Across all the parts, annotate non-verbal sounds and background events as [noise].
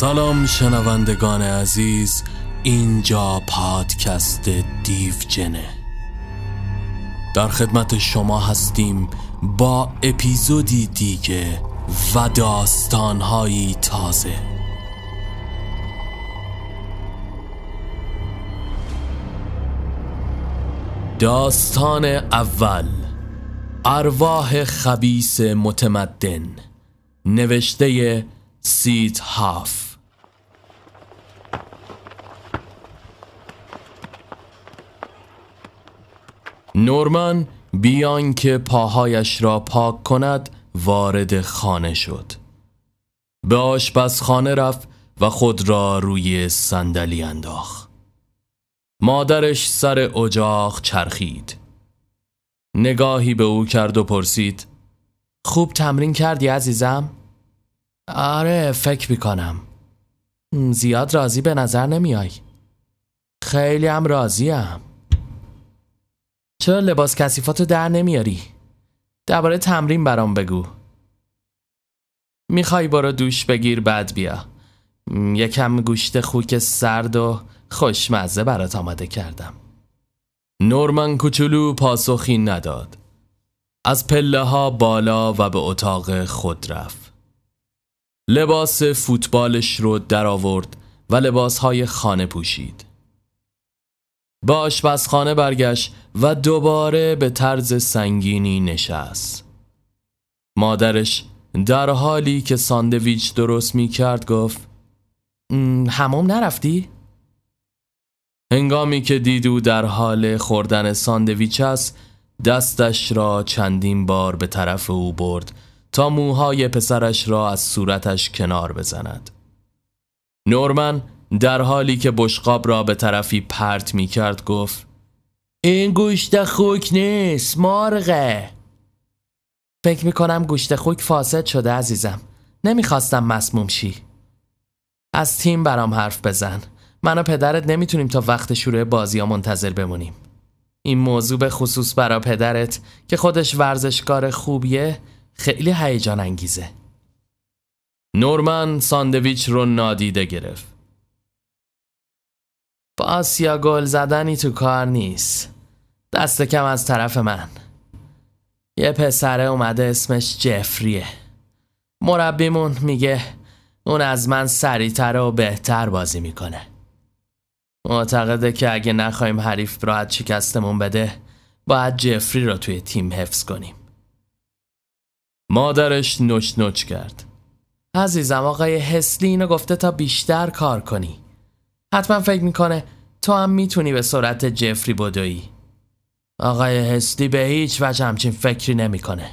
سلام شنوندگان عزیز اینجا پادکست دیو جنه. در خدمت شما هستیم با اپیزودی دیگه و داستانهایی تازه. داستان اول ارواح خبیس متمدن نوشته سید هاف نورمن بیان که پاهایش را پاک کند وارد خانه شد. به آشپزخانه رفت و خود را روی صندلی انداخت. مادرش سر اجاق چرخید. نگاهی به او کرد و پرسید خوب تمرین کردی عزیزم؟ آره فکر می‌کنم. زیاد راضی به نظر نمیای خیلی هم راضیم. چرا لباس کسیفاتو در نمیاری؟ درباره تمرین برام بگو. می‌خوای برو دوش بگیر بعد بیا. یکم گوشت خوک سرد و خوشمزه برات آماده کردم. نورمن کوچولو پاسخی نداد. از پله ها بالا و به اتاق خود رفت. لباس فوتبالش رو در آورد و لباس های خانه پوشید. به آشپزخانه برگشت و دوباره به طرز سنگینی نشست مادرش در حالی که ساندویچ درست می کرد گفت هموم نرفتی؟ هنگامی که دیدو در حال خوردن ساندویچ است دستش را چندین بار به طرف او برد تا موهای پسرش را از صورتش کنار بزند نورمن در حالی که بشقاب را به طرفی پرت می کرد گفت این گوشت خوک نیست مارغه فکر می کنم گوشت خوک فاسد شده عزیزم. نمی‌خواستم مسموم شی. از تیم برام حرف بزن. من و پدرت نمی‌تونیم تا وقت شروع بازی ها منتظر بمونیم. این موضوع به خصوص برا پدرت که خودش ورزشکار خوبیه خیلی هیجان انگیزه. نورمن ساندویچ رو نادیده گرفت. باسیا گل زدنی تو کار نیست. دست کم از طرف من. یه پسره اومده اسمش جفریه. مربیمون میگه اون از من سریعتر و بهتر بازی می‌کنه. معتقده که اگه نخواهیم حریف راحت شکستمون بده باید جفری رو توی تیم حفظ کنیم. مادرش نوچ نوچ کرد. عزیزم آقای هسلی اینو گفته تا بیشتر کار کنی. حتما فکر می‌کنه تو هم می‌تونی به سرعت جفری بدوی آقای هسلی به هیچ وجه همچین فکری نمی‌کنه.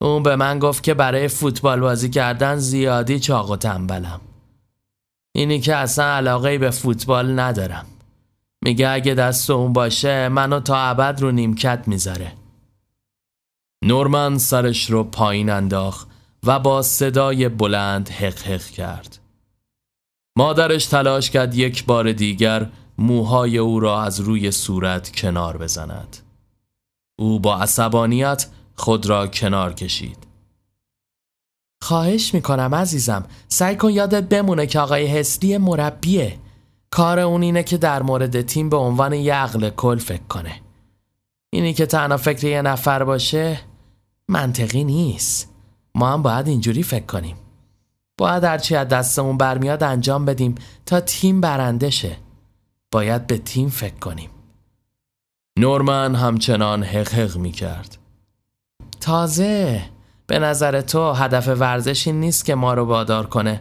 اون به من گفت که برای فوتبال بازی کردن زیادی چاق و تنبلم. اینی که اصلا علاقه به فوتبال ندارم. میگه اگه دست اون باشه منو تا ابد رو نیمکت می‌ذاره. نورمن سرش رو پایین انداخت و با صدای بلند حق حق کرد. مادرش تلاش کرد یک بار دیگر موهای او را از روی صورت کنار بزند. او با عصبانیت خود را کنار کشید. خواهش می‌کنم عزیزم سعی کن یادت بمونه که آقای هسلی مربیه. کار اون اینه که در مورد تیم به عنوان یه عقل کل فکر کنه. اینی که تنها فکر یه نفر باشه منطقی نیست. ما هم باید اینجوری فکر کنیم. باید هرچی از دستمون برمیاد انجام بدیم تا تیم برنده شه باید به تیم فکر کنیم. نورمن همچنان حق می کرد تازه به نظر تو هدف ورزش این نیست که ما رو وادار کنه؟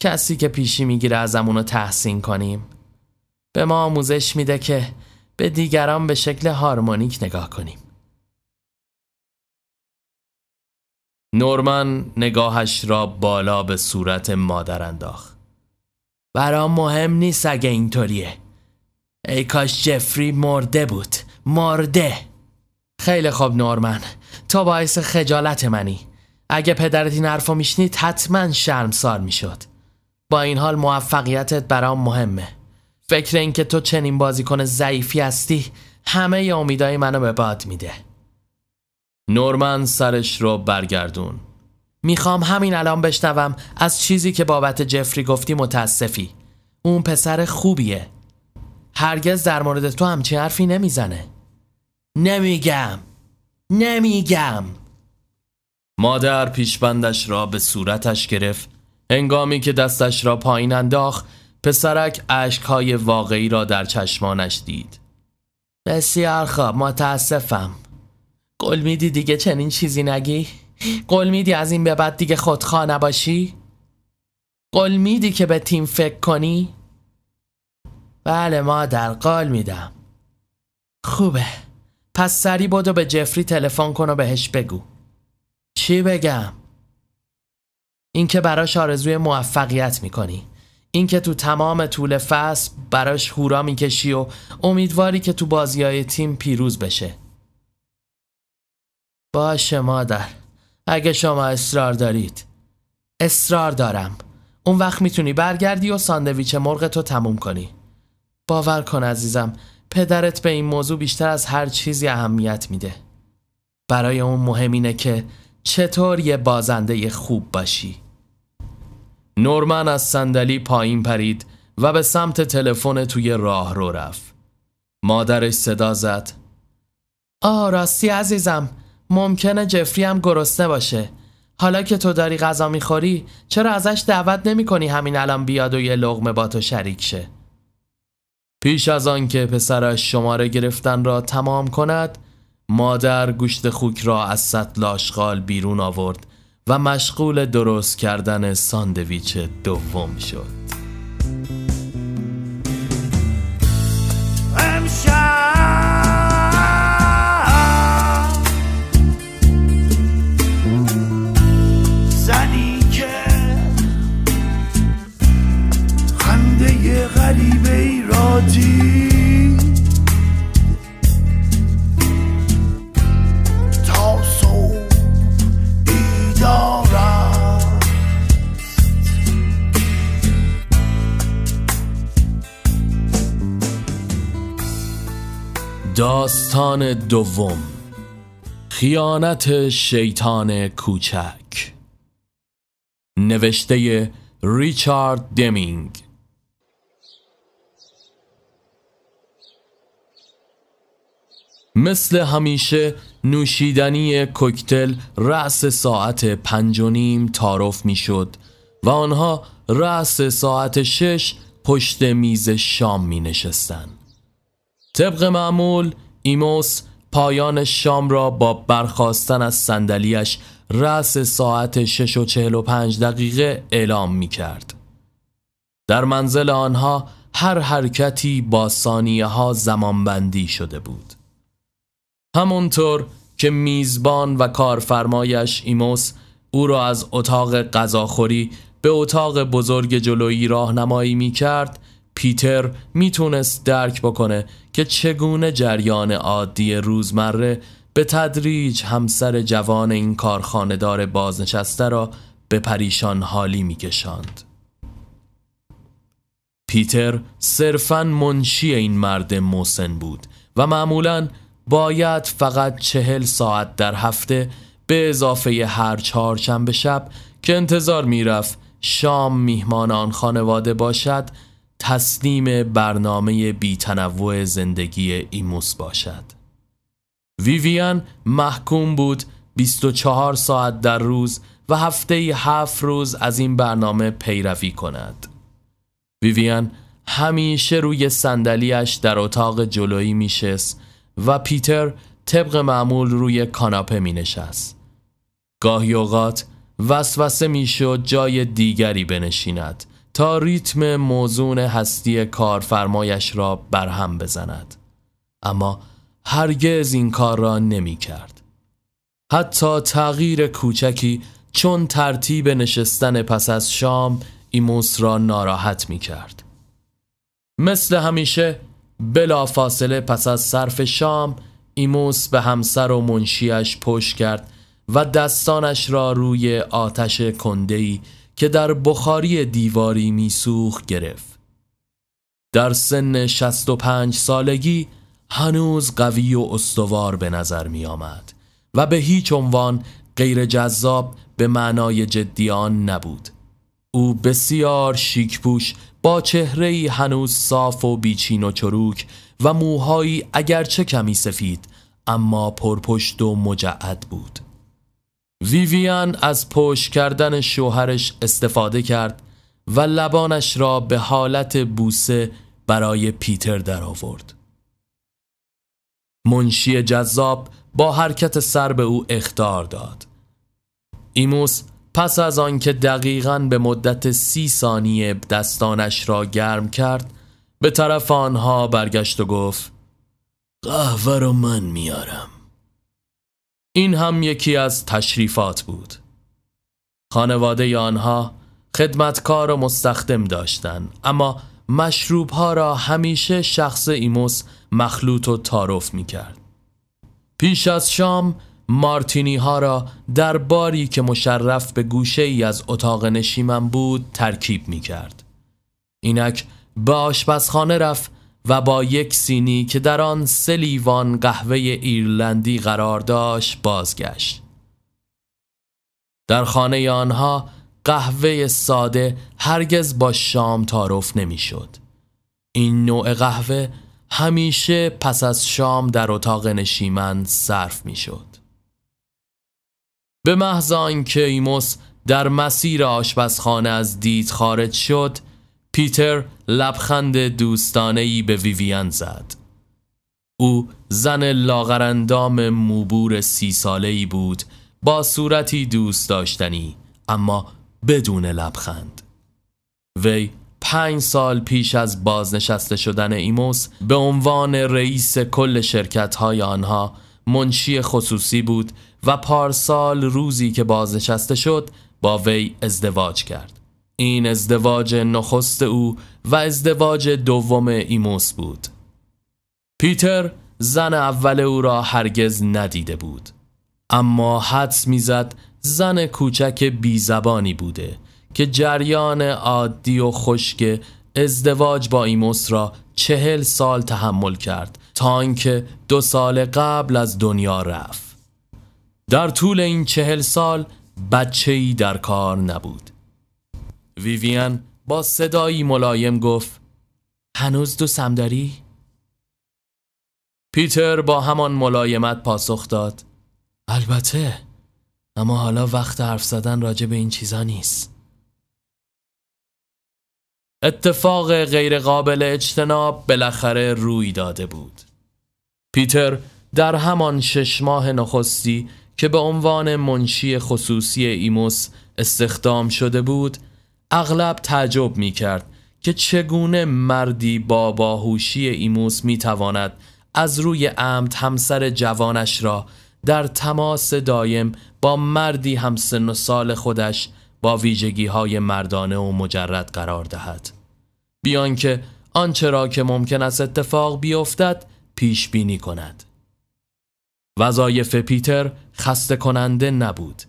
کسی که پیشی می‌گیره ازمون رو تحسین کنیم؟ به ما آموزش میده که به دیگران به شکل هارمونیک نگاه کنیم. نورمن نگاهش را بالا به صورت مادر انداخت برام مهم نیست اگه اینطوریه. ای کاش جفری مرده بود. مرده. خیلی خوب نورمن. تا باعث خجالت منی. اگه پدرت این حرفو میشنید حتما شرمسار می‌شد. با این حال موفقیتت برام مهمه. فکر این که تو چنین بازیکن ضعیفی هستی همه امیدای منو به باد میده. نورمن سرش رو برگردون. می‌خوام همین الان بشنوم از چیزی که بابت جفری گفتی متاسفی. اون پسر خوبیه. هرگز در مورد تو همچین حرفی نمی‌زنه. نمیگم. نمیگم. مادر پیشبندش را به صورتش گرفت. هنگامی که دستش را پایین انداخت پسرک اشکهای واقعی را در چشمانش دید. بسیار خوب متاسفم. قول میدی دیگه چنین چیزی نگی؟ قول میدی از این به بعد دیگه خودخواه نباشی؟ قول میدی که به تیم فکر کنی؟ بله مادر قول میدم خوبه پس سری بدو به جفری تلفن کن و بهش بگو چی بگم؟ اینکه براش آرزوی موفقیت می‌کنی اینکه تو تمام طول فصل براش هورا می‌کشی و امیدواری که تو بازی های تیم پیروز بشه باشه مادر. اگه شما اصرار دارید. اصرار دارم. اون وقت می‌تونی برگردی و ساندویچ مرغ تو تموم کنی. باور کن عزیزم پدرت به این موضوع بیشتر از هر چیزی اهمیت میده. برای اون مهم اینه که چطور یه بازنده خوب باشی. نورمن از صندلی پایین پرید و به سمت تلفن توی راه رو رفت. مادرش صدا زد. آه راستی عزیزم. ممکنه جفری هم گرسنه باشه. حالا که تو داری غذا می‌خوری چرا ازش دعوت نمی کنی همین الان بیاد و یه لغمه با تو شریک شه؟ پیش از آن که پسرش شماره گرفتن را تمام کند مادر گوشت خوک را از سطل آشغال بیرون آورد و مشغول درست کردن ساندویچ دوم شد. زنی را تا صبح بیدار است. داستان دوم. خیانت شیطان کوچک. نوشته ریچارد دمینگ. مثل همیشه نوشیدنی کوکتل رأس ساعت پنج و نیم تعارف می شد و آنها رأس ساعت شش پشت میز شام می نشستن. طبق معمول ایموس پایان شام را با برخواستن از صندلیاش رأس ساعت شش و چهل و پنج دقیقه اعلام می کرد. در منزل آنها هر حرکتی با ثانیه ها زمانبندی شده بود. همونطور که میزبان و کارفرمایش ایموس او را از اتاق غذاخوری به اتاق بزرگ جلویی راهنمایی می کرد پیتر می‌تونست درک بکنه که چگونه جریان عادی روزمره به تدریج همسر جوان این کارخانهدار بازنشسته را به پریشان حالی میکشاند. پیتر صرفا منشی این مرد موسن بود و معمولا باید فقط چهل ساعت در هفته به اضافه هر چهارشنبه شب که انتظار می‌رفت شام میهمان آن خانواده باشد تسلیم برنامه بیتنوع زندگی ایموس باشد. ویویان محکوم بود 24 ساعت در روز و هفته هفت روز از این برنامه پیروی کند. ویویان همیشه روی صندلیاش در اتاق جلویی میشست و پیتر طبق معمول روی کاناپه می نشست. گاهی اوقات وسوسه می شد جای دیگری بنشیند تا ریتم موزون هستی کارفرمایش را برهم بزند. اما هرگز این کار را نمی کرد. حتی تغییر کوچکی چون ترتیب نشستن پس از شام ایموس را ناراحت می کرد. مثل همیشه بلا فاصله پس از صرف شام ایموس به همسر و منشیش پشت کرد و دستانش را روی آتش کندهی که در بخاری دیواری میسوخ گرفت. در سن 65 سالگی هنوز قوی و استوار به نظر می آمد و به هیچ عنوان غیر جذاب به معنای جدی آن نبود او بسیار شیکپوش با چهره هنوز صاف و بیچین و چروک و موهایی اگرچه کمی سفید اما پرپشت و مجعد بود ویویان از پشت کردن شوهرش استفاده کرد و لبانش را به حالت بوسه برای پیتر درآورد. منشی جذاب با حرکت سر به او اختار داد. ایموس پس از آنکه دقیقا به مدت سی ثانیه دستانش را گرم کرد به طرف آنها برگشت و گفت قهوه رو من میارم این هم یکی از تشریفات بود خانواده آنها خدمتکار و مستخدم داشتند اما مشروب ها را همیشه شخص ایموس مخلوط و تعارف می کرد. پیش از شام مارتینی ها را در باری که مشرف به گوشه ای از اتاق نشیمن بود ترکیب می کرد. اینک به آشپزخانه رفت و با یک سینی که در آن سه لیوان قهوه ایرلندی قرار داشت بازگشت. در خانه آنها قهوه ساده هرگز با شام تعارف نمی‌شد. این نوع قهوه همیشه پس از شام در اتاق نشیمن صرف می‌شد. به محض آنکه ایموس در مسیر آشپزخانه از دید خارج شد پیتر لبخند دوستانهی به ویویان زد. او زن لاغرندام موبور سی ساله ای بود با صورتی دوست داشتنی اما بدون لبخند. وی پنج سال پیش از بازنشسته شدن ایموس به عنوان رئیس کل شرکت های آنها منشی خصوصی بود و پارسال روزی که بازنشسته شد با وی ازدواج کرد. این ازدواج نخست او و ازدواج دوم ایموس بود. پیتر زن اول او را هرگز ندیده بود. اما حدس می‌زد زن کوچک بی زبانی بوده که جریان عادی و خشک ازدواج با ایموس را چهل سال تحمل کرد تا اینکه دو سال قبل از دنیا رفت. در طول این چهل سال بچه ای در کار نبود. ویویان با صدایی ملایم گفت هنوز دوستم داری؟ پیتر با همان ملایمت پاسخ داد البته اما حالا وقت حرف زدن راجع به این چیزا نیست. اتفاق غیرقابل اجتناب بالاخره روی داده بود. پیتر در همان شش ماه نخستی که به عنوان منشی خصوصی ایموس استخدام شده بود اغلب تعجب می کرد که چگونه مردی با باهوشی ایموس می تواند از روی عمد همسر جوانش را در تماس دایم با مردی همسن و سال خودش با ویژگی های مردانه و مجرد قرار دهد. بیان که آنچه را که ممکن است اتفاق بیفتد پیش بینی کند. وظایف پیتر خسته کننده نبود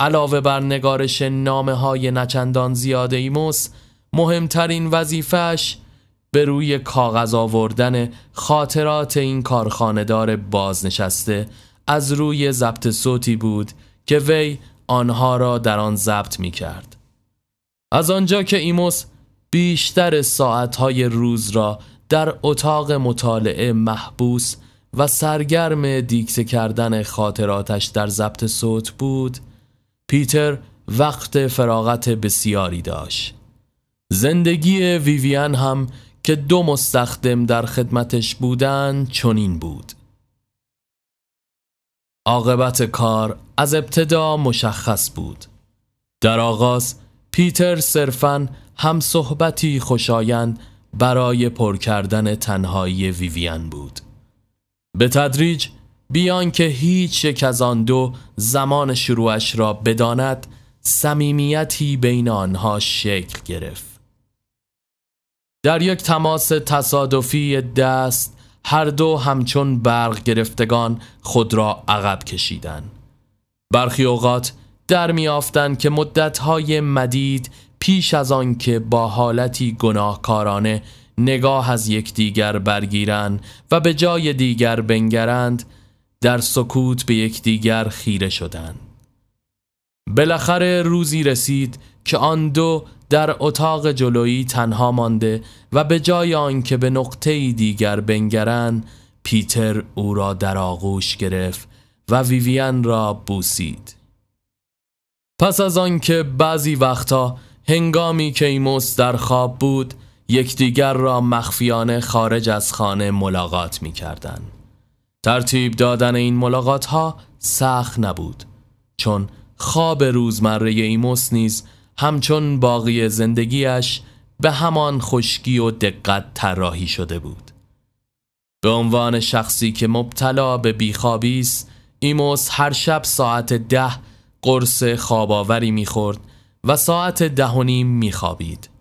علاوه بر نگارش نامه های نچندان زیاد ایموس مهمترین وظیفش به روی کاغذ آوردن خاطرات این کارخانهدار بازنشسته از روی ضبط صوتی بود که وی آنها را در آن ضبط می کرد. از آنجا که ایموس بیشتر ساعتهای روز را در اتاق مطالعه محبوس و سرگرم دیکته کردن خاطراتش در ضبط صوت بود. پیتر وقت فراغت بسیاری داشت. زندگی ویویان هم که دو مستخدم در خدمتش بودند چنین بود. عاقبت کار از ابتدا مشخص بود. در آغاز پیتر صرفا هم صحبتی خوشایند برای پر کردن تنهایی ویویان بود. به تدریج بیان که هیچ یک از آن دو زمان شروعش را بداند صمیمیتی بین آنها شکل گرفت. در یک تماس تصادفی دست هر دو همچون برق گرفتگان خود را عقب کشیدند. برخی اوقات در میافتند که مدتهای مدید پیش از آن که با حالتی گناهکارانه نگاه از یکدیگر برگیرند و به جای دیگر بنگرند در سکوت به یکدیگر خیره شدند. بالاخره روزی رسید که آن دو در اتاق جلویی تنها مانده و به جای آنکه به نقطه دیگر بنگرند پیتر او را در آغوش گرفت و ویویان را بوسید. پس از آنکه بعضی وقتا هنگامی که ایموس در خواب بود یکدیگر را مخفیانه خارج از خانه ملاقات می کردن. ترتیب دادن این ملاقات ها سخت نبود چون خواب روزمره ایموس نیز همچون باقی زندگیش به همان خشکی و دقت طراحی شده بود به عنوان شخصی که مبتلا به بیخوابی است ایموس هر شب ساعت ده قرص خواباوری می‌خورد و ساعت ده و نیم میخوابید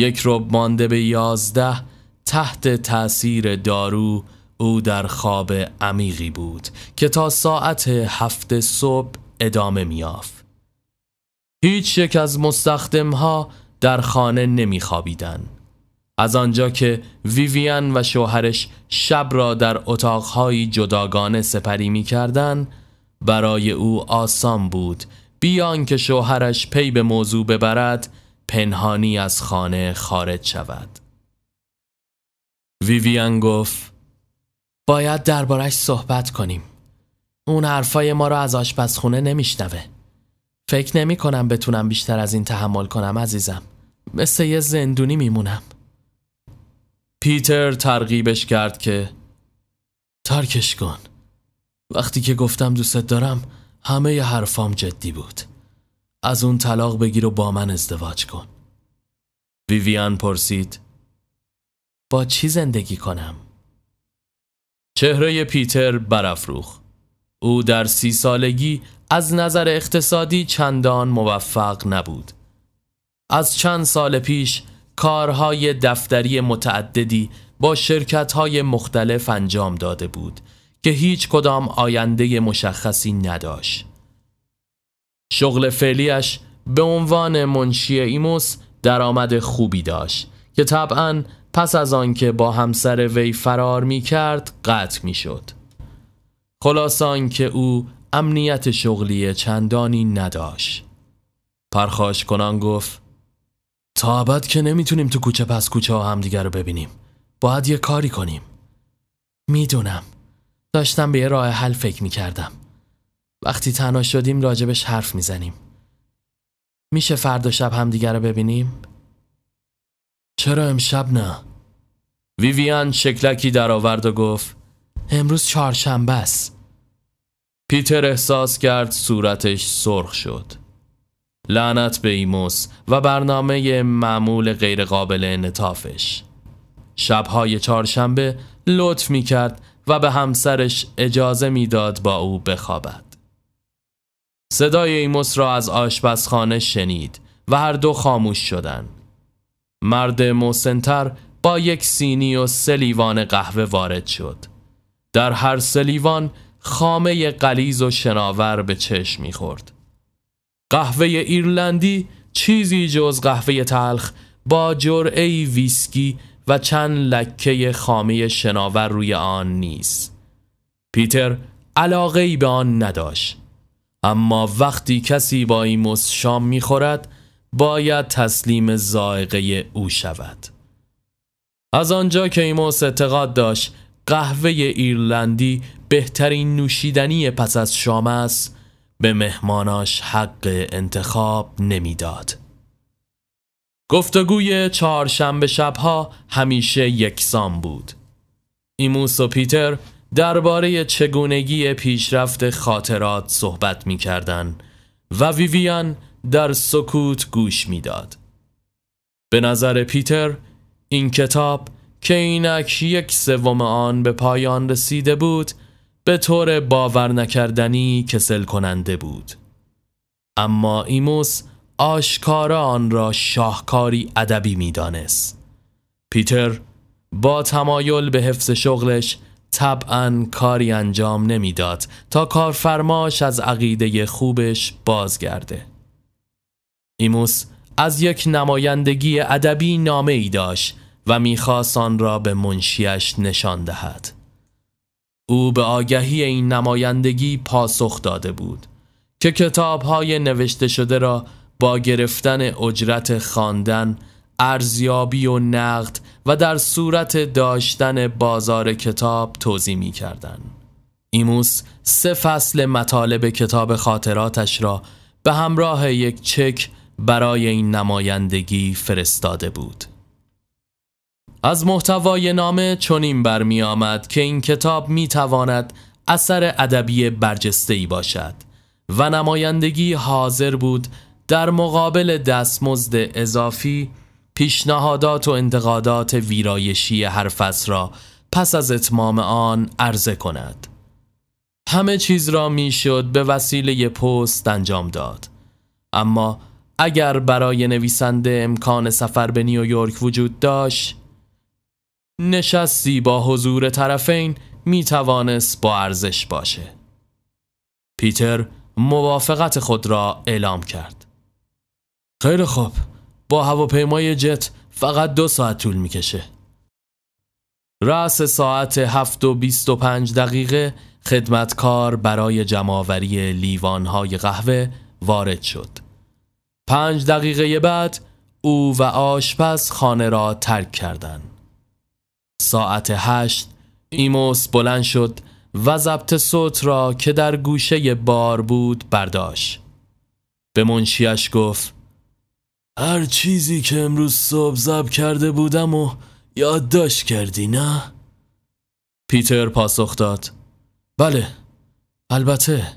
یک رب مانده به یازده تحت تأثیر دارو او در خواب عمیقی بود که تا ساعت هفت صبح ادامه میافت. هیچ یک از مستخدمها در خانه نمیخوابیدند. از آنجا که ویویان و شوهرش شب را در اتاقهایی جداگانه سپری می برای او آسان بود بیان که شوهرش پی به موضوع ببرد پنهانی از خانه خارج شود. ویویان گفت باید دربارش صحبت کنیم. اون حرفای ما را از آشپزخونه نمیشنوه. فکر نمی کنم بتونم بیشتر از این تحمل کنم عزیزم. مثل یه زندونی میمونم. پیتر ترغیبش کرد که ترکش کن. وقتی که گفتم دوستت دارم همه ی حرفام جدی بود. از اون طلاق بگیر و با من ازدواج کن. ویویان پرسید با چی زندگی کنم؟ چهره پیتر برافروخ او در سی سالگی از نظر اقتصادی چندان موفق نبود. از چند سال پیش کارهای دفتری متعددی با شرکتهای مختلف انجام داده بود که هیچ کدام آینده مشخصی نداشت. شغل فعلیش به عنوان منشی ایموس درآمد خوبی داشت که طبعا پس از آنکه با همسر وی فرار می کرد قطع می شد خلاصان که او امنیت شغلی چندانی نداشت. پرخاش کنان گفت تا ابد که نمی‌تونیم تو کوچه پس کوچه ها همدیگر رو ببینیم. باید یه کاری کنیم. می‌دونم. داشتم به یه راه حل فکر می‌کردم. وقتی تنها شدیم راجبش حرف می‌زنیم. میشه فردا شب همدیگر رو ببینیم؟ چرا امشب نه؟ ویویان شکلکی در آورد و گفت امروز چهارشنبه است. پیتر احساس کرد صورتش سرخ شد. لعنت به ایموس و برنامه معمول غیرقابل انطافش شبهای چهارشنبه لطف می کرد و به همسرش اجازه می‌داد با او بخوابد. صدای ایموس را از آشپزخانه شنید و هر دو خاموش شدند. مرد موسنتر با یک سینی و سلیوان قهوه وارد شد. در هر سلیوان خامه قلیز و شناور به چشم می‌خورد. قهوه ایرلندی چیزی جز قهوه تلخ با جرعه ویسکی و چند لکه خامه شناور روی آن نیست. پیتر علاقه ای به آن نداشت. اما وقتی کسی با ایموس شام می‌خورد باید تسلیم زائقه او شود از آنجا که ایموس اعتقاد داشت قهوه ایرلندی بهترین نوشیدنی پس از شام است به مهماناش حق انتخاب نمی‌داد. گفتگوی چهارشنبه شبها همیشه یکسان بود. ایموس و پیتر درباره چگونگی پیشرفت خاطرات صحبت می کردن و ویویان در سکوت گوش می‌داد. به نظر پیتر این کتاب که اینک یک سوم آن به پایان رسیده بود به طور باور نکردنی کسل کننده بود اما ایموس آشکارا آن را شاهکاری ادبی می‌دانست پیتر با تمایل به حفظ شغلش طبعا کاری انجام نمی‌داد تا کارفرماش از عقیده خوبش بازگرده. ایموس از یک نمایندگی ادبی نامه ای داشت و می‌خواست آن را به منشیش نشان دهد. او به آگهی این نمایندگی پاسخ داده بود که کتاب های نوشته شده را با گرفتن اجرت خواندن، ارزیابی و نقد و در صورت داشتن بازار کتاب توضیح می کردن. ایموس سه فصل مطالب کتاب خاطراتش را به همراه یک چک برای این نمایندگی فرستاده بود. از محتوای نامه چنین برمی آمد که این کتاب می تواند اثر ادبی برجسته ای باشد و نمایندگی حاضر بود در مقابل دستمزد اضافی پیشنهادات و انتقادات ویرایشی هر فصل را پس از اتمام آن عرضه کند. همه چیز را می‌شد به وسیله پست انجام داد. اما اگر برای نویسنده امکان سفر به نیویورک وجود داشت نشستی با حضور طرفین می توانست با ارزش باشه. پیتر موافقت خود را اعلام کرد. خیلی خوب با هواپیمای جت فقط دو ساعت طول می‌کشه. رأس ساعت هفت و بیست و پنج دقیقه خدمتکار برای جمعآوری لیوانهای قهوه وارد شد. پنج دقیقه بعد او و آشپز خانه را ترک کردند. ساعت هشت ایموس بلند شد و ضبط صوت را که در گوشه بار بود برداشت. به منشیش گفت هر چیزی که امروز صبح ضبط کرده بودم و یادداشت کردی نه؟ پیتر پاسخ داد. بله البته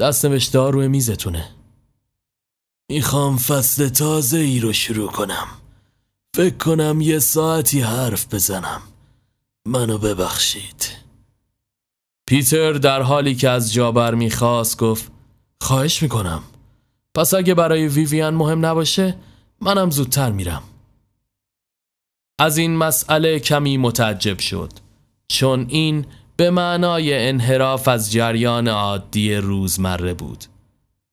دست نوشته روی میزتونه. می‌خوام فصل تازه ای رو شروع کنم. فکر کنم یه ساعتی حرف بزنم. منو ببخشید. پیتر در حالی که از جابر می‌خواست گفت خواهش می‌کنم. پس اگه برای ویویان مهم نباشه منم زودتر میرم. از این مسئله کمی متعجب شد چون این به معنای انحراف از جریان عادی روزمره بود.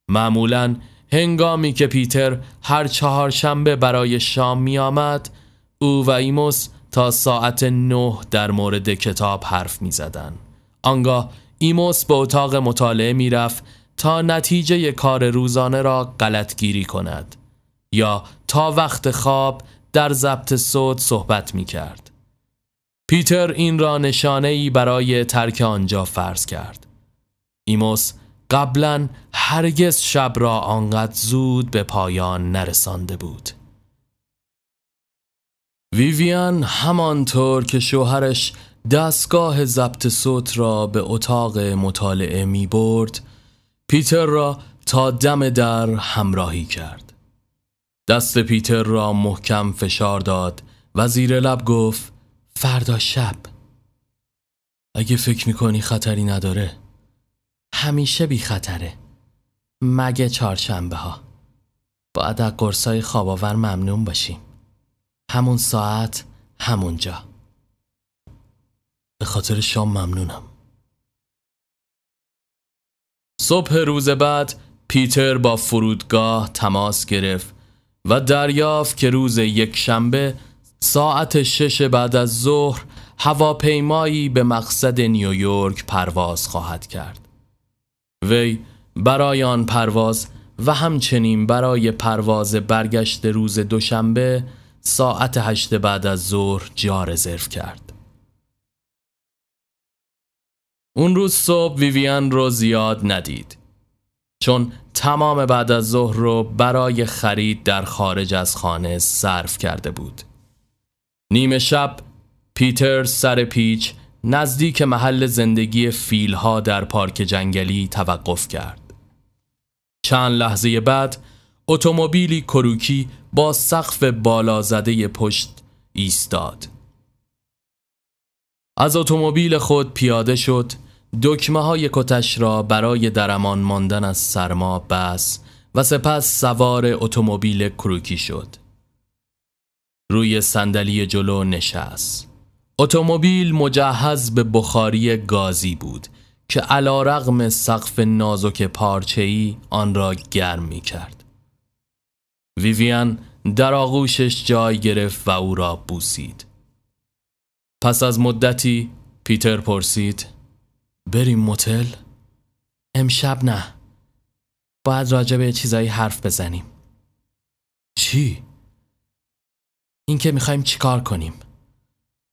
معمولا هنگامی که پیتر هر چهارشنبه برای شام می آمد او و ایموس تا ساعت نه در مورد کتاب حرف می زدن. آنگاه ایموس به اتاق مطالعه می رفت تا نتیجه کار روزانه را غلطگیری کند. یا تا وقت خواب در ضبط صوت صحبت می کرد. پیتر این را نشانه ای برای ترک آنجا فرض کرد. ایموس قبلا هرگز شب را آنقدر زود به پایان نرسانده بود. ویویان همانطور که شوهرش دستگاه ضبط صوت را به اتاق مطالعه می برد پیتر را تا دم در همراهی کرد دست پیتر را محکم فشار داد و زیر لب گفت فردا شب. اگه فکر می‌کنی خطری نداره. همیشه بی خطره. مگه چهارشنبه ها؟ باید از قرصای خواباور ممنون باشیم. همون ساعت همونجا به خاطر شام ممنونم. صبح روز بعد پیتر با فرودگاه تماس گرفت و دریافت که روز یک شنبه ساعت شش بعد از ظهر هواپیمایی به مقصد نیویورک پرواز خواهد کرد. وی برای آن پرواز و همچنین برای پرواز برگشت روز دوشنبه ساعت هشت بعد از ظهر جا رزرو کرد. اون روز صبح ویویان رو زیاد ندید چون تمام بعد از ظهر رو برای خرید در خارج از خانه صرف کرده بود. نیمه شب پیتر سر پیچ نزدیک محل زندگی فیلها در پارک جنگلی توقف کرد. چند لحظه بعد اتومبیلی کروکی با سقف بالا زده پشت ایستاد. از اتومبیل خود پیاده شد دکمه های کتش را برای درمان ماندن از سرما بس و سپس سوار اتومبیل کروکی شد. روی صندلی جلو نشست. اتومبیل مجهز به بخاری گازی بود که علا رغم سقف نازک پارچه‌ای آن را گرم می کرد. ویویان در آغوشش جای گرفت و او را بوسید. پس از مدتی پیتر پرسید بریم موتل؟ امشب نه. باید راجع به چیزایی حرف بزنیم. چی؟ اینکه می‌خوایم چیکار کنیم.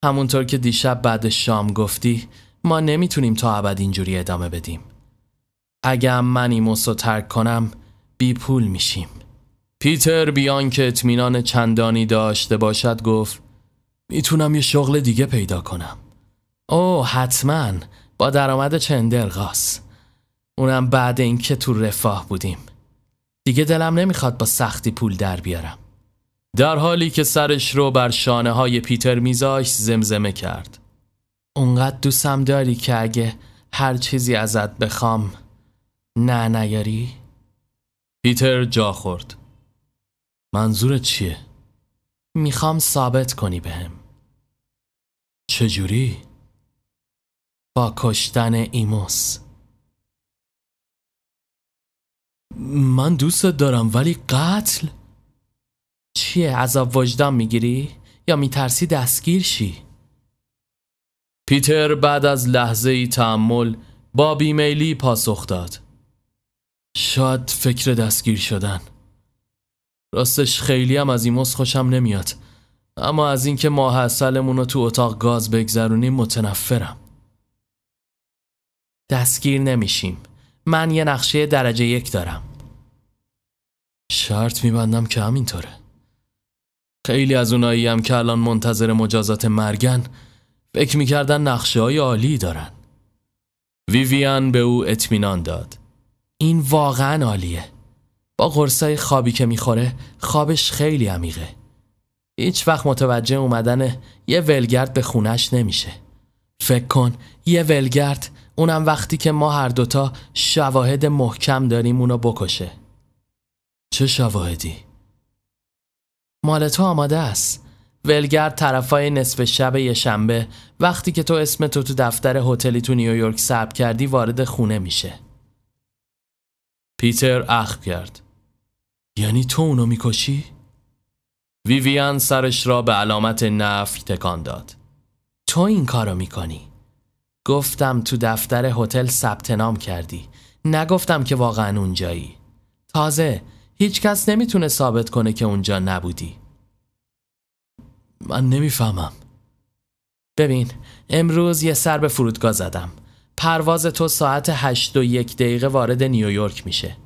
همونطور که دیشب بعد شام گفتی ما نمی‌تونیم تا ابد اینجوری ادامه بدیم. اگه من ایموس ترک کنم بی پول میشیم. پیتر بیان که اطمینان چندانی داشته باشد گفت می‌تونم یه شغل دیگه پیدا کنم. اوه حتما. با درآمد چندرغاس اونم بعد اینکه تو رفاه بودیم دیگه دلم نمی‌خواد با سختی پول در بیارم در حالی که سرش رو بر شانه های پیتر میذاش زمزمه کرد اونقدر دوستم داری که اگه هر چیزی ازت بخوام نه نیاری؟ پیتر جا خورد منظور چیه؟ می‌خوام ثابت کنی بهم چجوری؟ با کشتن ایموس من دوستت دارم ولی قتل؟ چیه عذاب وجدان می‌گیری؟ یا میترسی دستگیر شی؟ پیتر بعد از لحظه ای تعمل با بیمیلی پاسخ داد شاید فکر دستگیر شدن راستش خیلی هم از ایموس خوشم نمیاد اما از اینکه ماه اصلمون رو تو اتاق گاز بگذرونیم متنفرم دستگیر نمیشیم. من یه نقشه درجه یک دارم. شرط میبندم که همینطوره. خیلی از اونایی هم که الان منتظر مجازات مرگن فکر می‌کردن نقشه های عالی دارن. ویویان به او اطمینان داد. این واقعا عالیه. با قرصای خوابی که می‌خوره خوابش خیلی عمیقه. هیچ وقت متوجه اومدن یه ولگرد به خونش نمیشه. فکر کن یه ولگرد اونم وقتی که ما هر دوتا شواهد محکم داریم اونو بکشه. چه شواهدی؟ مال تو آماده است. ولگرد طرفای نصف شب یه شنبه وقتی که تو اسم تو تو دفتر هتلی تو نیویورک ثبت کردی وارد خونه میشه. پیتر اخ کرد. یعنی تو اونو می‌کشی؟ ویویان سرش را به علامت نفی تکان داد. تو این کارو می‌کنی. گفتم تو دفتر هتل ثبت نام کردی. نگفتم که واقعا اونجایی. تازه هیچ کس نمی‌تونه ثابت کنه که اونجا نبودی. من نمی‌فهمم. ببین امروز یه سر به فرودگاه زدم. پرواز تو ساعت هشت و یک دقیقه وارد نیویورک میشه.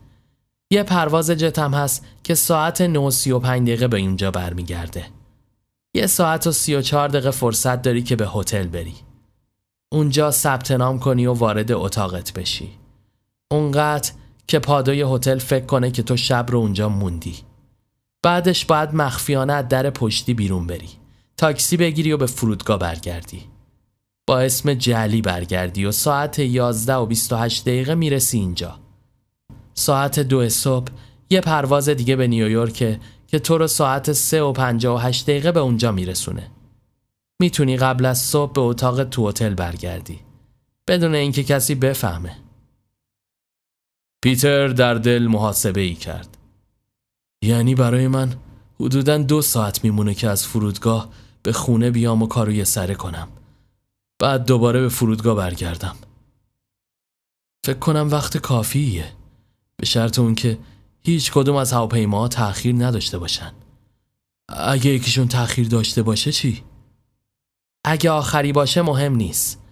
یه پرواز جتم هست که ساعت 9 و دقیقه به اینجا برمیگرده. یه ساعت و 34 دقیقه فرصت داری که به هتل بری. اونجا ثبت نام کنی و وارد اتاقت بشی. اونقدر که پادوی هتل فکر کنه که تو شب رو اونجا موندی. بعدش باید مخفیانه از در پشتی بیرون بری. تاکسی بگیری و به فرودگاه برگردی. با اسم جلی برگردی و ساعت 11 و 28 دقیقه می‌رسی اینجا. ساعت دو صبح یه پرواز دیگه به نیویورک که تو رو ساعت 3 و 58 دقیقه به اونجا میرسونه. می‌تونی قبل از صبح به اتاق تو هتل برگردی. بدون اینکه کسی بفهمه. پیتر در دل محاسبه ای کرد. یعنی برای من حدودا دو ساعت میمونه که از فرودگاه به خونه بیام و کارو یه سره کنم. بعد دوباره به فرودگاه برگردم. فکر کنم وقت کافیه. به شرط اون که هیچ کدوم از هواپیماها تأخیر نداشته باشن. اگه یکیشون تأخیر داشته باشه چی؟ اگه آخری باشه مهم نیست.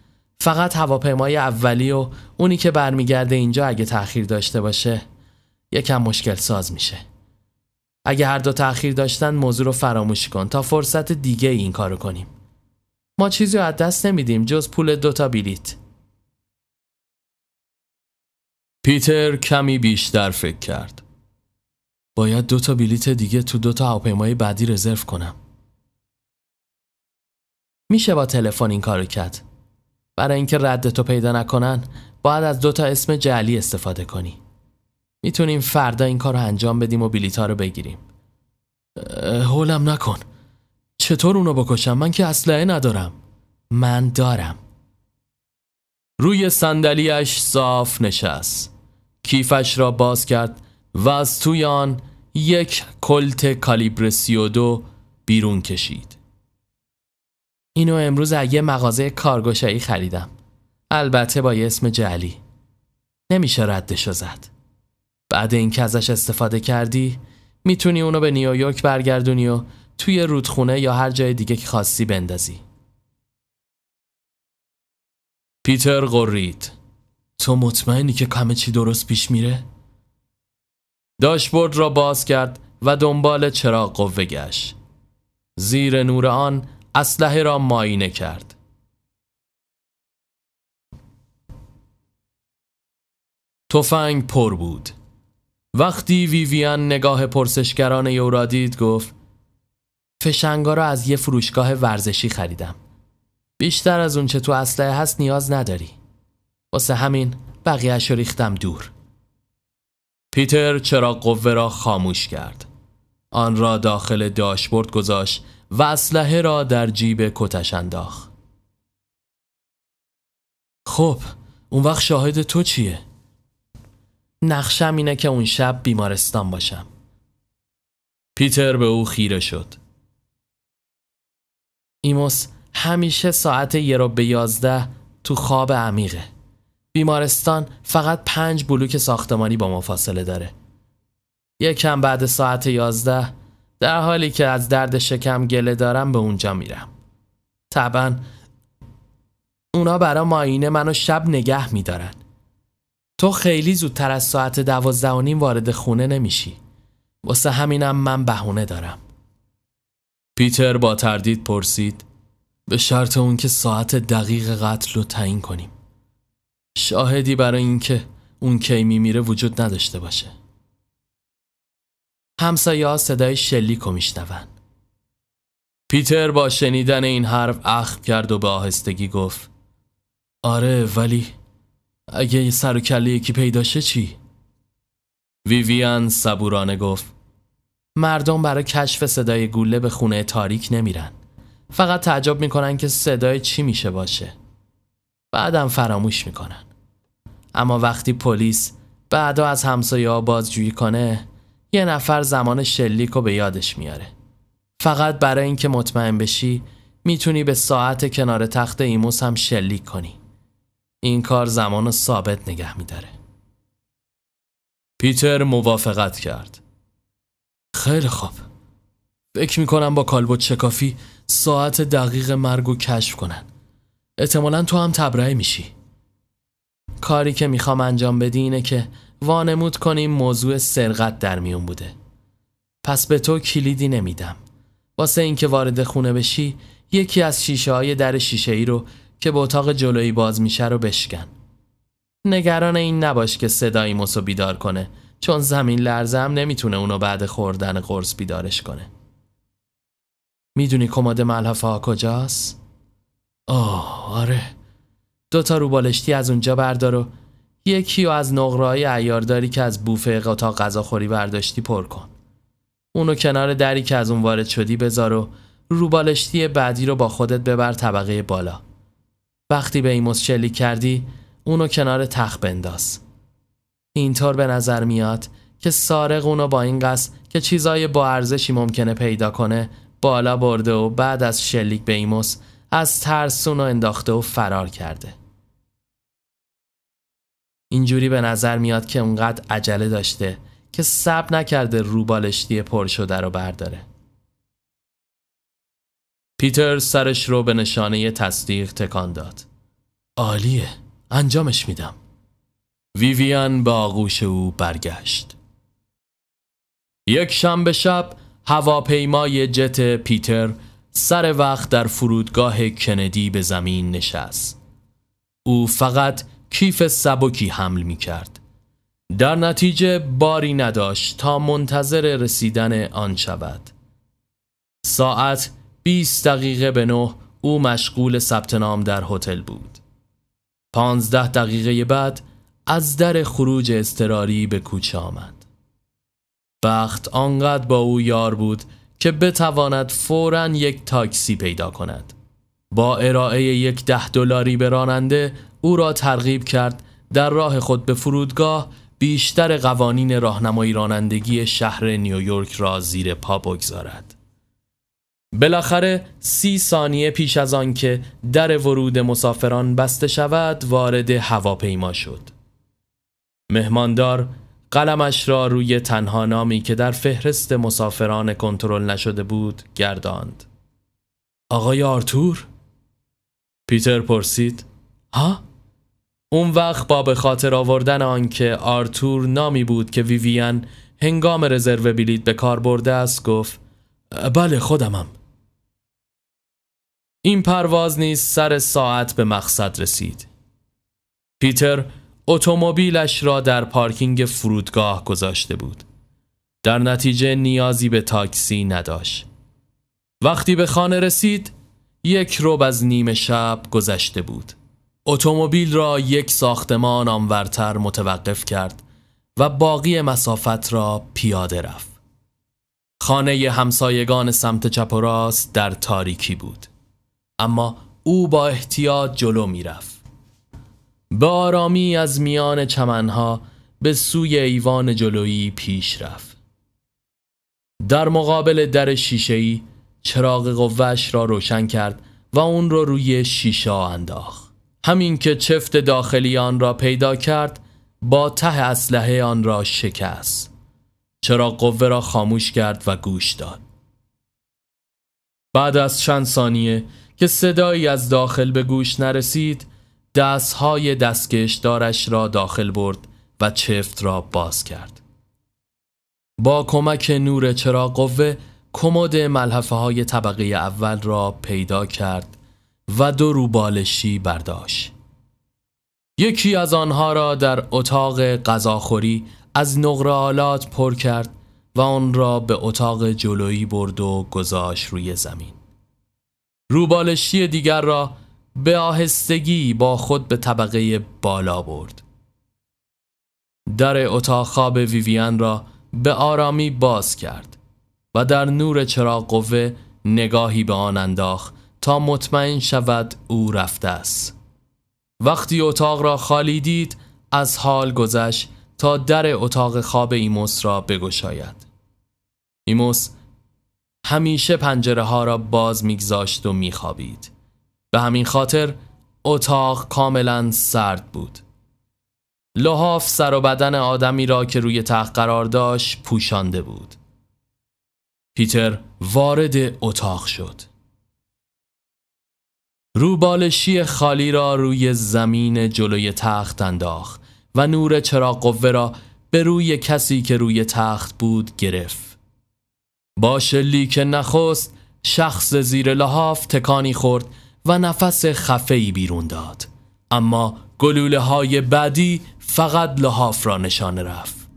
فقط هواپیمای اولی و اونی که برمیگرده اینجا اگه تأخیر داشته باشه یکم مشکل ساز میشه. اگه هر دو تأخیر داشتن موضوع رو فراموش کن تا فرصت دیگه این کارو کنیم. ما چیزی از دست نمیدیم جز پول دوتا بیلیت پیتر کمی بیشتر فکر کرد. باید دوتا بلیت دیگه تو دوتا هواپیمای بعدی رزرو کنم. میشه با تلفن این کارو کرد. برای اینکه رد تو پیدا نکنن باید از دوتا اسم جعلی استفاده کنی. می‌تونیم فردا این کار رو انجام بدیم و بلیتا رو بگیریم. هولم نکن. چطور اونو بکشم؟ من که اسلحه ندارم. من دارم. روی صندلیاش صاف نشست. کیفش را باز کرد و از توی آن یک کلت کالیبر دو بیرون کشید. اینو امروز از یه مغازه کارگوشایی خریدم. البته با اسم جعلی. نمیشه ردشو زد. بعد اینکه ازش استفاده کردی می‌تونی اونو به نیویورک برگردونی و توی رودخونه یا هر جای دیگه که خواستی بندازی. پیتر قرید تو مطمئنی که کمه چی درست پیش میره؟ داشبورد را باز کرد و دنبال چراغ قوه گشت. زیر نور آن اسلحه را ماینه کرد. تفنگ پر بود. وقتی ویویان نگاه پرسشگران یو را دید گفت فشنگا را از یه فروشگاه ورزشی خریدم. بیشتر از اون چه تو اسلحه هست نیاز نداری. واسه همین بقیهش ریختم دور. پیتر چراغ قوه را خاموش کرد. آن را داخل داشبورد گذاشت و اسلحه را در جیب کتش انداخت. خب اون وقت شاهد تو چیه؟ نقشم اینه که اون شب بیمارستان باشم. پیتر به او خیره شد. ایموس همیشه ساعت یه رو به یازده تو خواب عمیقه. بیمارستان فقط پنج بلوک ساختمانی با ما فاصله داره. یکم بعد ساعت یازده در حالی که از درد شکم گله دارم به اونجا میرم. طبعا اونا برا ماینه منو شب نگه میدارن. تو خیلی زودتر از ساعت دوازده و نیم وارد خونه نمیشی. واسه همینم من بهونه دارم. پیتر با تردید پرسید به شرط اون که ساعت دقیق قتل رو تعیین کنیم. شاهدی برای اینکه اون کی میمیره وجود نداشته باشه. همسایه ها صدای شلیک و میشنون. پیتر با شنیدن این حرف اخم کرد و به آهستگی گفت آره ولی اگه یه سر و کله یکی پیدا شه چی؟ ویویان صبورانه گفت مردم برای کشف صدای گوله به خونه تاریک نمیرن. فقط تعجب می‌کنن که صدای چی میشه باشه. بعدم فراموش می‌کنن. اما وقتی پلیس بعدا از همسایه ها بازجویی کنه یه نفر زمان شلیک رو به یادش میاره. فقط برای اینکه مطمئن بشی می‌تونی به ساعت کنار تخت ایموس هم شلیک کنی. این کار زمان رو ثابت نگه میداره. پیتر موافقت کرد. خیلی خوب. فکر می‌کنم با کالبوت شکافی ساعت دقیق مرگ رو کشف کنن. احتمالا تو هم تبرئه میشی. کاری که می‌خوام انجام بدی اینه که وانمود کنیم موضوع سرقت در میون بوده. پس به تو کلیدی نمیدم. واسه اینکه وارد خونه بشی یکی از شیشه های در شیشه ای رو که به اتاق جلویی باز میشه رو بشکن. نگران این نباش که صدایی موسو بیدار کنه چون زمین لرزه هم نمی‌تونه اونو بعد خوردن قرص بیدارش کنه. می‌دونی کمد ملحفه ها کجاست؟ آه آره. دوتا رو بالشتی از اونجا بردار و یکی و از نقرهای عیارداری که از بوفه اتاق غذاخوری برداشتی پر کن. اونو کنار دری که از اون وارد شدی بذار و روبالشتی بعدی رو با خودت ببر طبقه بالا. وقتی به ایموس شلیک کردی اونو کنار تخت بنداز. اینطور به نظر میاد که سارق اونو با این قصد که چیزای با ارزشی ممکنه پیدا کنه بالا برده و بعد از شلیک به ایموس از ترس اونو انداخته و فرار کرده. اینجوری به نظر میاد که اونقدر عجله داشته که سب نکرده روبالشتی پر شده رو برداره. پیتر سرش رو به نشانه تصدیق تکان داد. عالیه. انجامش میدم. ویویان به آغوش او برگشت. یک شنبه شب هواپیمای جت پیتر سر وقت در فرودگاه کندی به زمین نشست. او فقط کیف سبکی حمل می کرد در نتیجه باری نداشت تا منتظر رسیدن آن شود. ساعت 20 دقیقه به نه او مشغول ثبت نام در هتل بود. پانزده دقیقه بعد از در خروج اضطراری به کوچه آمد. بخت آنقدر با او یار بود که بتواند فورا یک تاکسی پیدا کند. با ارائه یک ده دلاری به راننده او را ترغیب کرد در راه خود به فرودگاه بیشتر قوانین راهنمایی رانندگی شهر نیویورک را زیر پا بگذارد. بالاخره سی ثانیه پیش از آنکه در ورود مسافران بسته شود وارد هواپیما شد. مهماندار قلمش را روی تنها نامی که در فهرست مسافران کنترل نشده بود گرداند آقای آرتور؟ پیتر پرسید ها؟ اون وقت با به خاطر آوردن آنکه آرتور نامی بود که ویویان هنگام رزرو بلیت به کار برده است گفت بله خودمم. این پرواز نیز سر ساعت به مقصد رسید. پیتر اتومبیلش را در پارکینگ فرودگاه گذاشته بود. در نتیجه نیازی به تاکسی نداشت. وقتی به خانه رسید یک روب از نیمه شب گذشته بود. اتومبیل را یک ساختمان آنورتر متوقف کرد و باقی مسافت را پیاده رفت. خانه همسایگان سمت چپ و راست در تاریکی بود. اما او با احتیاط جلو می‌رفت به آرامی از میان چمنها به سوی ایوان جلویی پیش رفت. در مقابل در شیشه‌ای چراغ قوهش را روشن کرد و اون را روی شیشه انداخت. همین که چفت داخلی آن را پیدا کرد با ته اسلحه آن را شکست چراغ قوه را خاموش کرد و گوش داد. بعد از چند ثانیه که صدایی از داخل به گوش نرسید دستهای دستکشدارش را داخل برد و چفت را باز کرد. با کمک نور چراغ قوه کمد ملحفه های طبقه اول را پیدا کرد و دو روبالشی برداشت. یکی از آنها را در اتاق غذاخوری از نقره آلات پر کرد و آن را به اتاق جلویی برد و گذاشت روی زمین. روبالشی دیگر را به آهستگی با خود به طبقه بالا برد. در اتاق خواب ویویان را به آرامی باز کرد و در نور چراغ قوه نگاهی به آن انداخت تا مطمئن شود او رفته است. وقتی اتاق را خالی دید از حال گذشت تا در اتاق خواب ایموس را بگشاید. ایموس همیشه پنجره ها را باز میگذاشت و میخوابید. به همین خاطر اتاق کاملا سرد بود. لحاف سر و بدن آدمی را که روی تخت قرار داشت پوشانده بود. پیتر وارد اتاق شد. روبالشی خالی را روی زمین جلوی تخت انداخت و نور چراغ قوه را به روی کسی که روی تخت بود گرفت. با که نخست شخص زیر لحاف تکانی خورد و نفس خفهی بیرون داد. اما گلوله های بعدی فقط لحاف را نشانه رفت.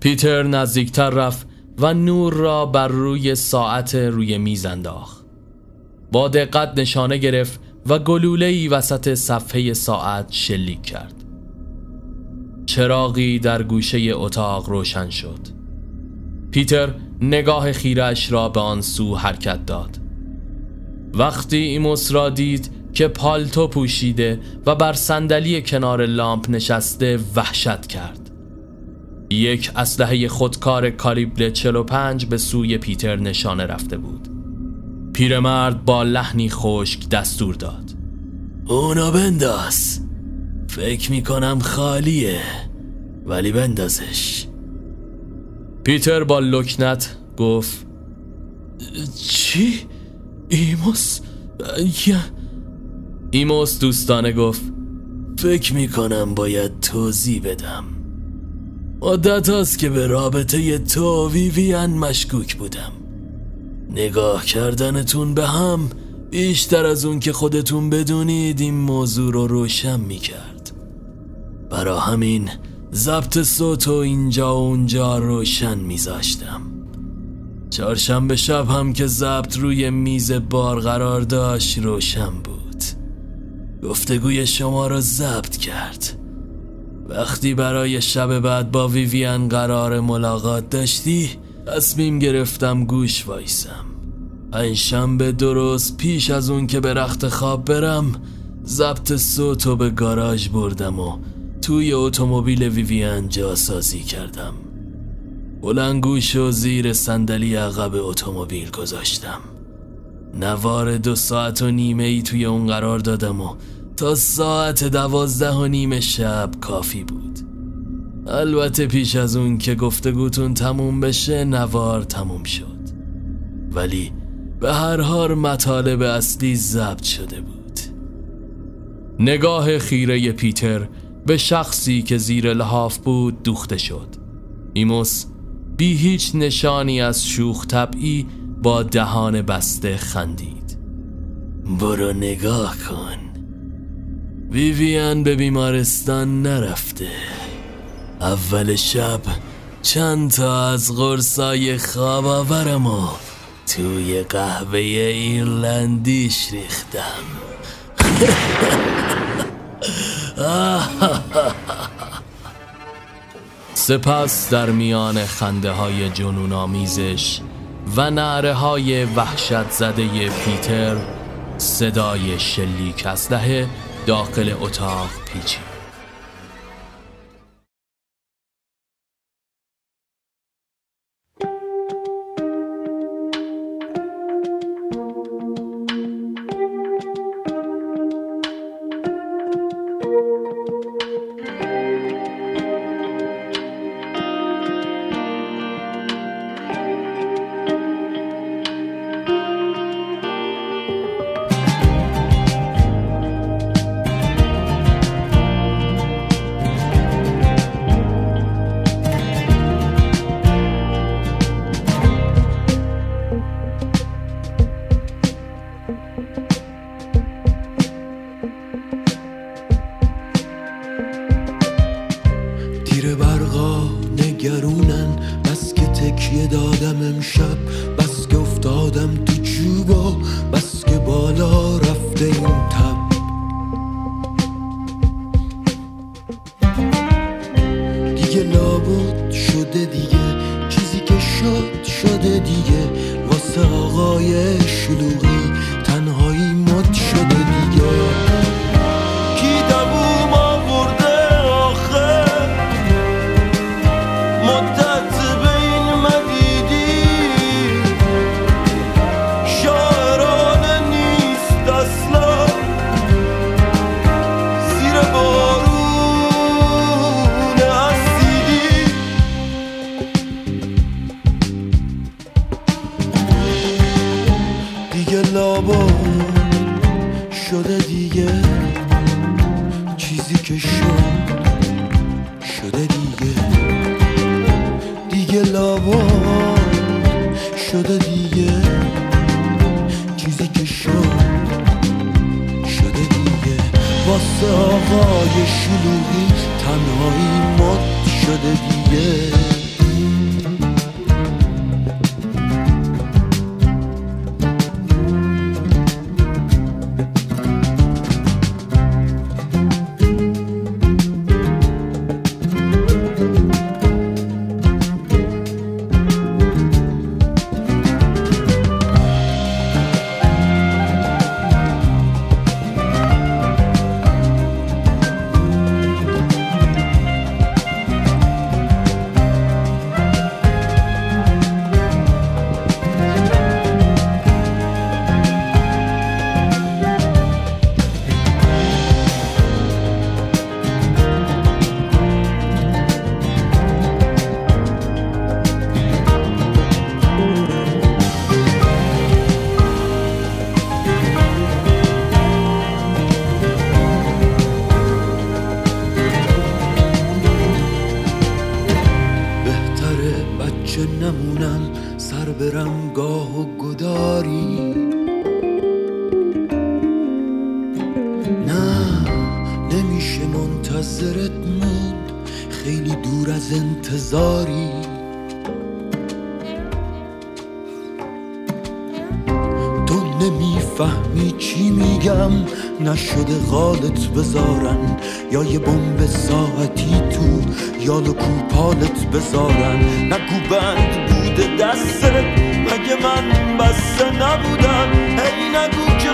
پیتر نزدیکتر رفت و نور را بر روی ساعت روی میز انداخت. با دقت نشانه گرفت و گلوله ای وسط صفحه ساعت شلیک کرد. چراغی در گوشه اتاق روشن شد. پیتر نگاه خیرش را به آن سو حرکت داد. وقتی ایموس را دید که پالتو پوشیده و بر صندلی کنار لامپ نشسته وحشت کرد. یک اسلحه خودکار کالیبر 45 به سوی پیتر نشانه رفته بود. پیرمرد با لحنی خشک دستور داد. اونا بنداز فکر می‌کنم خالیه ولی بندازش. پیتر با لکنت گفت چی؟ ایموس؟ یا ایموس دوستانه گفت فکر می‌کنم باید توضیح بدم. عادت هست که به رابطه تو ویویان مشکوک بودم. نگاه کردنتون به هم بیشتر از اون که خودتون بدونید این موضوع رو روشن می‌کرد. برا همین ضبط صوت و اینجا و اونجا روشن میذاشتم. چهارشنبه شب هم که ضبط روی میز بار قرار داشت روشن بود. گفتگوی شما رو ضبط کرد. وقتی برای شب بعد با ویویان قرار ملاقات داشتی تصمیم گرفتم گوش وایسم. شنبه درست پیش از اون که به رخت خواب برم ضبط صوتو به گاراژ بردم و توی اتومبیل ویویان جاسازی کردم. بلنگوش و زیر صندلی عقب اتومبیل گذاشتم. نوار دو ساعت و نیمه ای توی اون قرار دادم و تا ساعت دوازده و نیم شب کافی بود. البته پیش از اون که گفتگوتون تموم بشه نوار تموم شد. ولی به هر حال مطالب اصلی ضبط شده بود. نگاه خیره پیتر به شخصی که زیر لحاف بود دوخته شد. ایموس بی هیچ نشانی از شوخ طبعی با دهان بسته خندید. برو نگاه کن. ویویان به بیمارستان نرفته. اول شب چند تا از قرصای خواب آورم و توی قهوه ایرلندیش ریختم. [laughs] سپس در میان خنده های جنون آمیزش و نعره های وحشت زده پیتر صدای شلیک اسلحه داخل اتاق پیچید. quiero بذارن یا یه بمب ساعتی تو یا کوپالت بذارن نگو بند بوده دستت مگه من بسته نبودم؟ ای نگو